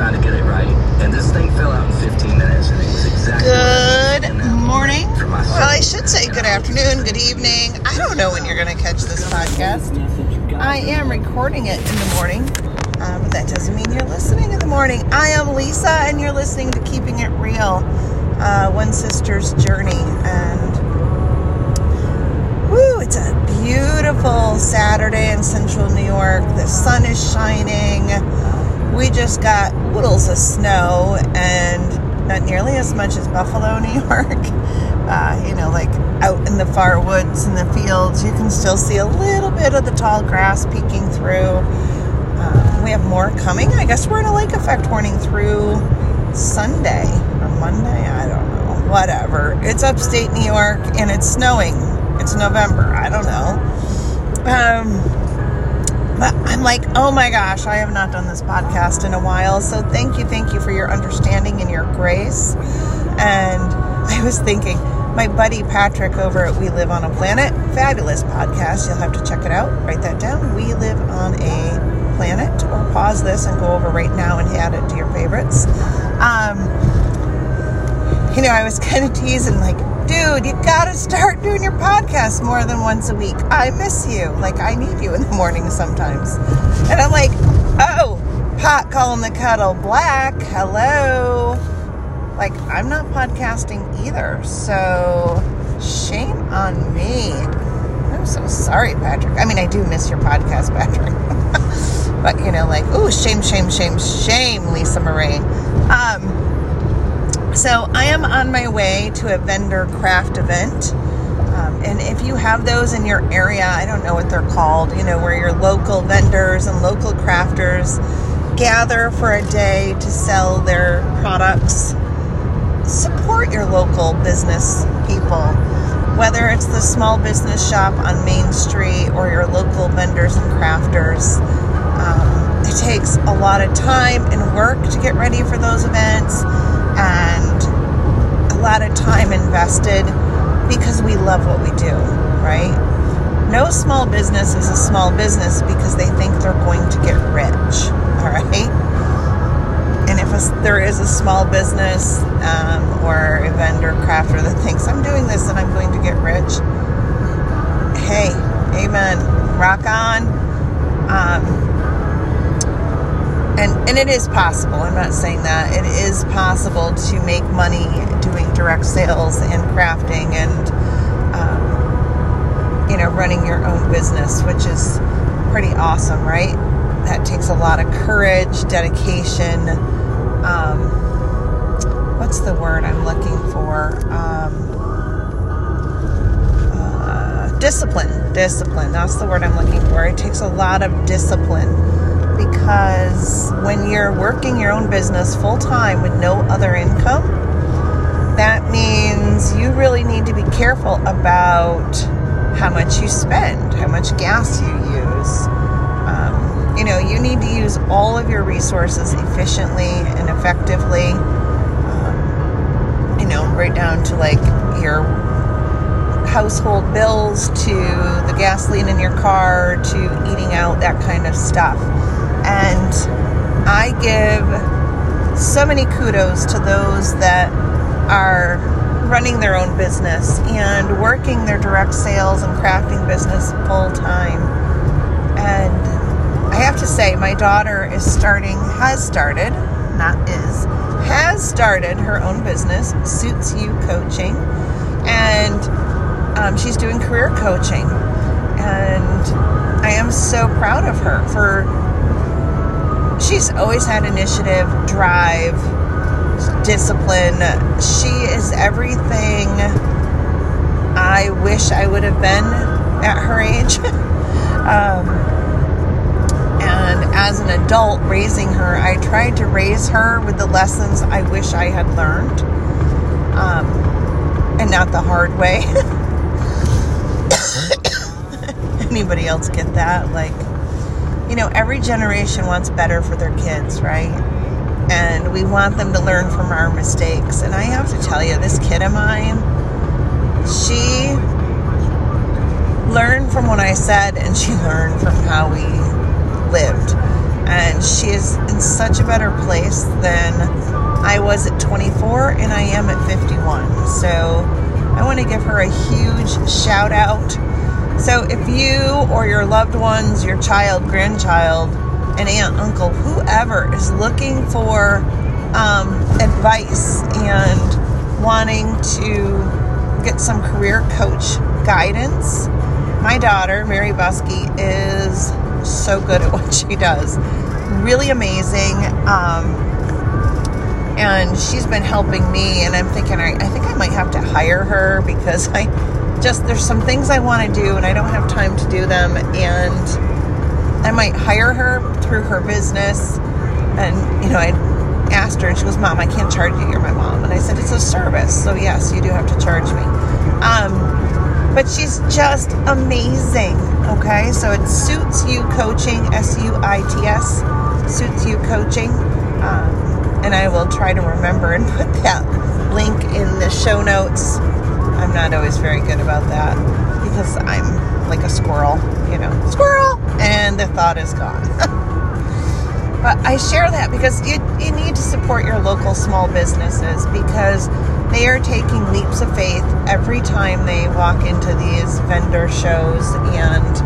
trying to get it right. And this thing fell out in 15 minutes, and it was exactly. Good morning. Well, I should say good afternoon, good evening. I don't know when you're going to catch this podcast. I am recording it in the morning, uh, but that doesn't mean you're listening in the morning. I am Lisa, and you're listening to Keeping It Real, uh, One Sister's Journey. And whoo, it's a beautiful Saturday in central New York. The sun is shining. We just got oodles of snow and not nearly as much as Buffalo, New York. Uh, you know, like out in the far woods and the fields, you can still see a little bit of the tall grass peeking through. Uh, we have more coming. I guess we're in a lake effect warning through Sunday or Monday. I don't know. Whatever. It's upstate New York and it's snowing. It's November. I don't know. Um, but I'm like, oh my gosh, I have not done this podcast in a while. So thank you, thank you for your understanding and your grace. And I was thinking, my buddy Patrick over at We Live on a Planet, fabulous podcast. You'll have to check it out. Write that down. We Live on a Planet. Or pause this and go over right now and add it to your favorites. Um, you know, I was kind of teasing, like, dude, you gotta start doing your podcast more than once a week. I miss you. Like, I need you in the morning sometimes. And I'm like, oh, pot calling the kettle black. Hello. Like, I'm not podcasting either. So, shame on me. I'm so sorry, Patrick. I mean, I do miss your podcast, Patrick. but, you know, like, oh, shame, shame, shame, shame, Lisa Marie. Um, so I am on my way to a vendor craft event. Um, and if you have those in your area, I don't know what they're called, you know, where your local vendors and local crafters gather for a day to sell their products, support your local business people. Whether it's the small business shop on Main Street or your local vendors and crafters, um, it takes a lot of time and work to get ready for those events and a lot of time invested because we love what we do, right? No small business is a small business because they think they're going to get rich, all right? And if a, there is a small business um, or a vendor crafter that thinks I'm doing this and I'm going to get rich, hey, amen, rock on. Um, and and it is possible. I'm not saying that it is possible to make money doing direct sales and crafting and um, you know running your own business, which is pretty awesome, right? That takes a lot of courage, dedication. Um, what's the word I'm looking for? Um, uh, discipline. Discipline. That's the word I'm looking for. It takes a lot of discipline because when you're working your own business full time with no other income, that means you really need to be careful about how much you spend, how much gas you use. Um, you know, you need to use all of your resources efficiently and effectively. Um, you know, right down to like your household bills to the gasoline in your car to eating out, that kind of stuff. And I give so many kudos to those that are running their own business and working their direct sales and crafting business full time. And I have to say, my daughter is starting, has started, not is, has started her own business, Suits You Coaching. And um, she's doing career coaching. And I am so proud of her for she's always had initiative, drive, discipline. She is everything I wish I would have been at her age. um, and as an adult raising her, I tried to raise her with the lessons I wish I had learned, um, and not the hard way. Anybody else get that? Like, you know, every generation wants better for their kids, right? And we want them to learn from our mistakes. And I have to tell you, this kid of mine, she learned from what I said and she learned from how we lived. And she is in such a better place than I was at 24 and I am at 51. So I want to give her a huge shout out. So if you or your loved ones, your child, grandchild, an aunt, uncle, whoever is looking for um, advice and wanting to get some career coach guidance, my daughter, Mary Buskey, is so good at what she does. Really amazing. Um, and she's been helping me, and I'm thinking, I, I think I might have to hire her because I just, there's some things I want to do and I don't have time to do them. And I might hire her through her business. And, you know, I asked her, and she goes, Mom, I can't charge you. You're my mom. And I said, It's a service. So, yes, you do have to charge me. Um, but she's just amazing. Okay, so it suits you coaching, S U I T S, suits you coaching. Um, and I will try to remember and put that link in the show notes. I'm not always very good about that because I'm like a squirrel, you know, squirrel, and the thought is gone. but I share that because you, you need to support your local small businesses because they are taking leaps of faith every time they walk into these vendor shows and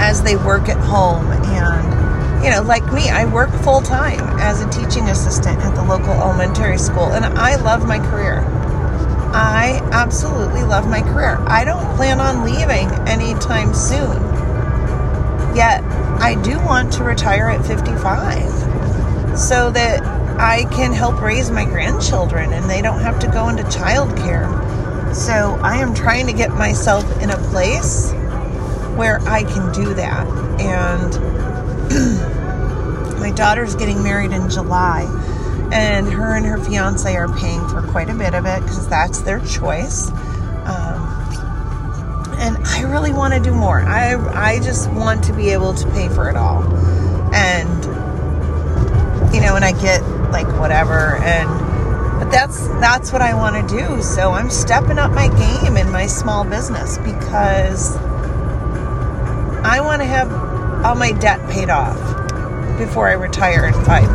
as they work at home. And you know like me i work full time as a teaching assistant at the local elementary school and i love my career i absolutely love my career i don't plan on leaving anytime soon yet i do want to retire at 55 so that I can help raise my grandchildren and they don't have to go into childcare. So I am trying to get myself in a place where I can do that. And my daughter's getting married in July, and her and her fiance are paying for quite a bit of it because that's their choice. Um, and I really want to do more. I I just want to be able to pay for it all, and you know, and I get like whatever and but that's that's what I want to do. So I'm stepping up my game in my small business because I want to have all my debt paid off before I retire in 5 years.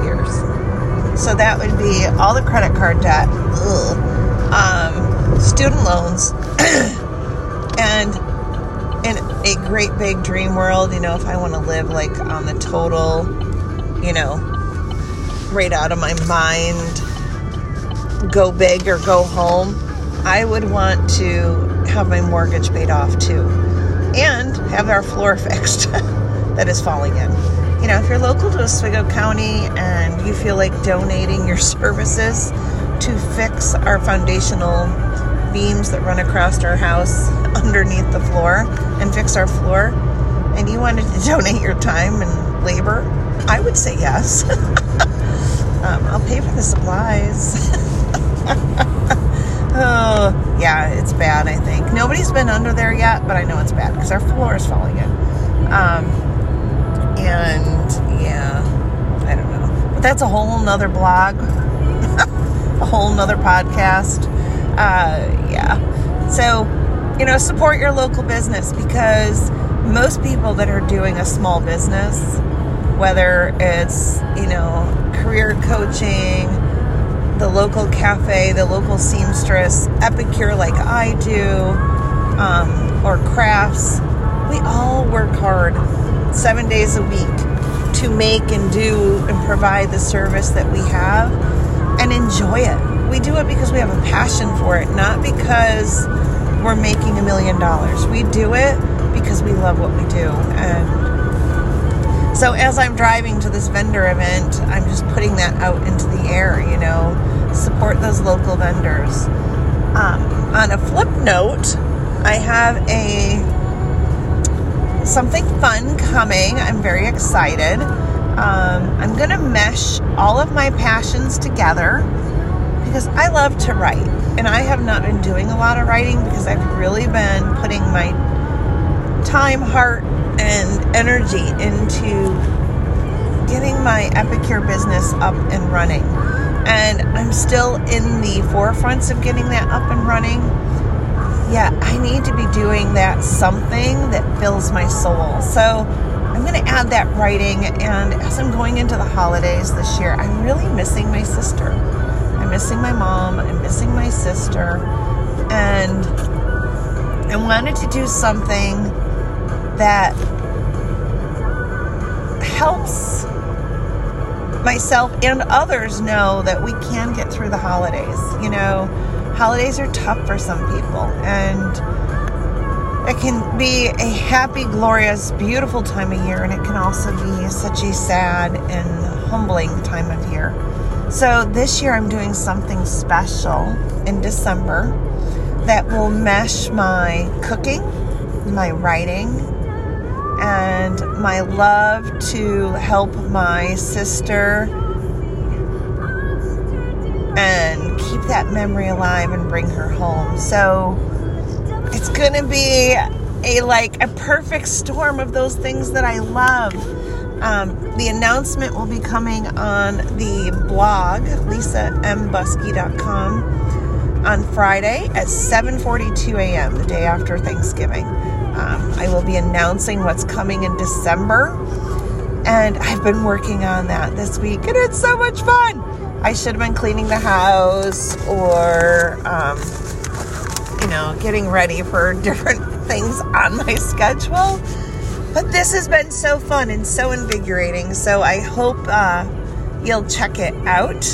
So that would be all the credit card debt, um, student loans, and in a great big dream world, you know, if I want to live like on the total, you know, right out of my mind, go big or go home, I would want to have my mortgage paid off too and have our floor fixed that is falling in. You know, if you're local to Oswego County and you feel like donating your services to fix our foundational beams that run across our house underneath the floor and fix our floor, and you wanted to donate your time and labor, I would say yes. Um, I'll pay for the supplies. oh, yeah, it's bad, I think. Nobody's been under there yet, but I know it's bad because our floor is falling in. Um, and yeah, I don't know. But that's a whole nother blog, a whole nother podcast. Uh, yeah. So, you know, support your local business because most people that are doing a small business, whether it's, you know, career coaching, the local cafe, the local seamstress, epicure like I do, um, or crafts. We all work hard seven days a week to make and do and provide the service that we have and enjoy it. We do it because we have a passion for it, not because we're making a million dollars. We do it because we love what we do. And so as I'm driving to this vendor event, I'm just putting that out into the air, you know, support those local vendors. Um, on a flip note, I have a something fun coming. I'm very excited. Um, I'm going to mesh all of my passions together because I love to write. And I have not been doing a lot of writing because I've really been putting my time, heart, and energy into getting my Epicure business up and running. And I'm still in the forefronts of getting that up and running. Yeah, I need to be doing that something that fills my soul. So I'm going to add that writing. And as I'm going into the holidays this year, I'm really missing my sister. I'm missing my mom. I'm missing my sister. And I wanted to do something that helps myself and others know that we can get through the holidays. You know, holidays are tough for some people, and it can be a happy, glorious, beautiful time of year, and it can also be such a sad and humbling time of year. So, this year I'm doing something special in December that will mesh my cooking, my writing, and my love to help my sister and keep that memory alive and bring her home. So it's going to be a like a perfect storm of those things that I love. Um, the announcement will be coming on the blog lisambusky.com on Friday at 7:42 a.m. the day after Thanksgiving. Um, I will be announcing what's coming in December, and I've been working on that this week, and it's so much fun. I should have been cleaning the house or, um, you know, getting ready for different things on my schedule. But this has been so fun and so invigorating. So I hope uh, you'll check it out.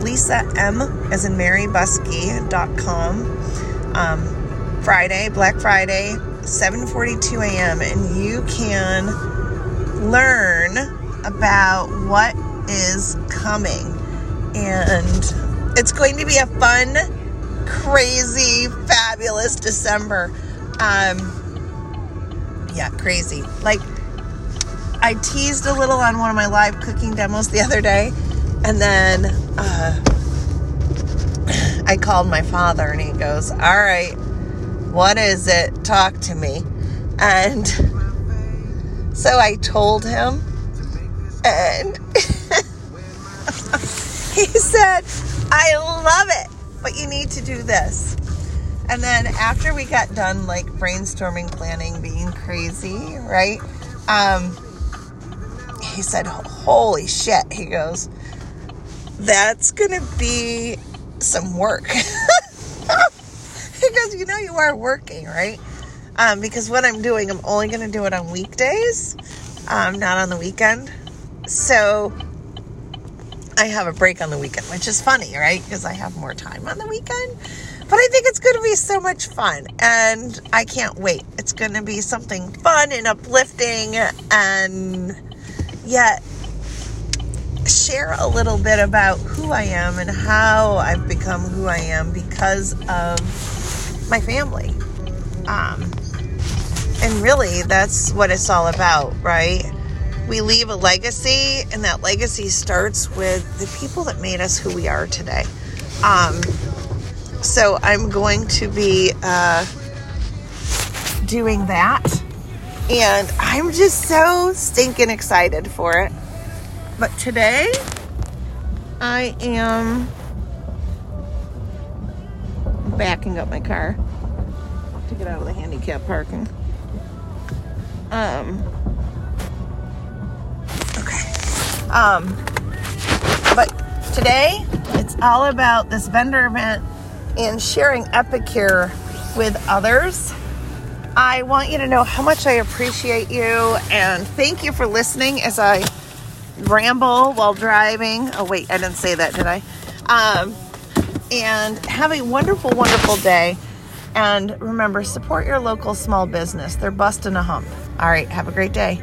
Lisa M, as in Mary Busky.com. Um, Friday, Black Friday, 7:42 a.m. and you can learn about what is coming. And it's going to be a fun, crazy, fabulous December. Um, yeah, crazy. Like I teased a little on one of my live cooking demos the other day, and then uh, I called my father, and he goes, "All right." What is it? Talk to me. And so I told him, and he said, I love it, but you need to do this. And then after we got done, like brainstorming, planning, being crazy, right? Um, he said, Holy shit. He goes, That's going to be some work. because you know you are working, right? Um, because what I'm doing, I'm only going to do it on weekdays, um, not on the weekend. So I have a break on the weekend, which is funny, right? Because I have more time on the weekend. But I think it's going to be so much fun, and I can't wait. It's going to be something fun and uplifting, and yet share a little bit about who I am and how I've become who I am because of my family. Um, and really, that's what it's all about, right? We leave a legacy, and that legacy starts with the people that made us who we are today. Um, so I'm going to be uh, doing that, and I'm just so stinking excited for it. But today, I am backing up my car to get out of the handicap parking. Um, Um, but today, it's all about this vendor event and sharing Epicure with others. I want you to know how much I appreciate you and thank you for listening as I ramble while driving. Oh, wait, I didn't say that, did I? Um, and have a wonderful, wonderful day. And remember, support your local small business. They're busting a hump. All right, have a great day.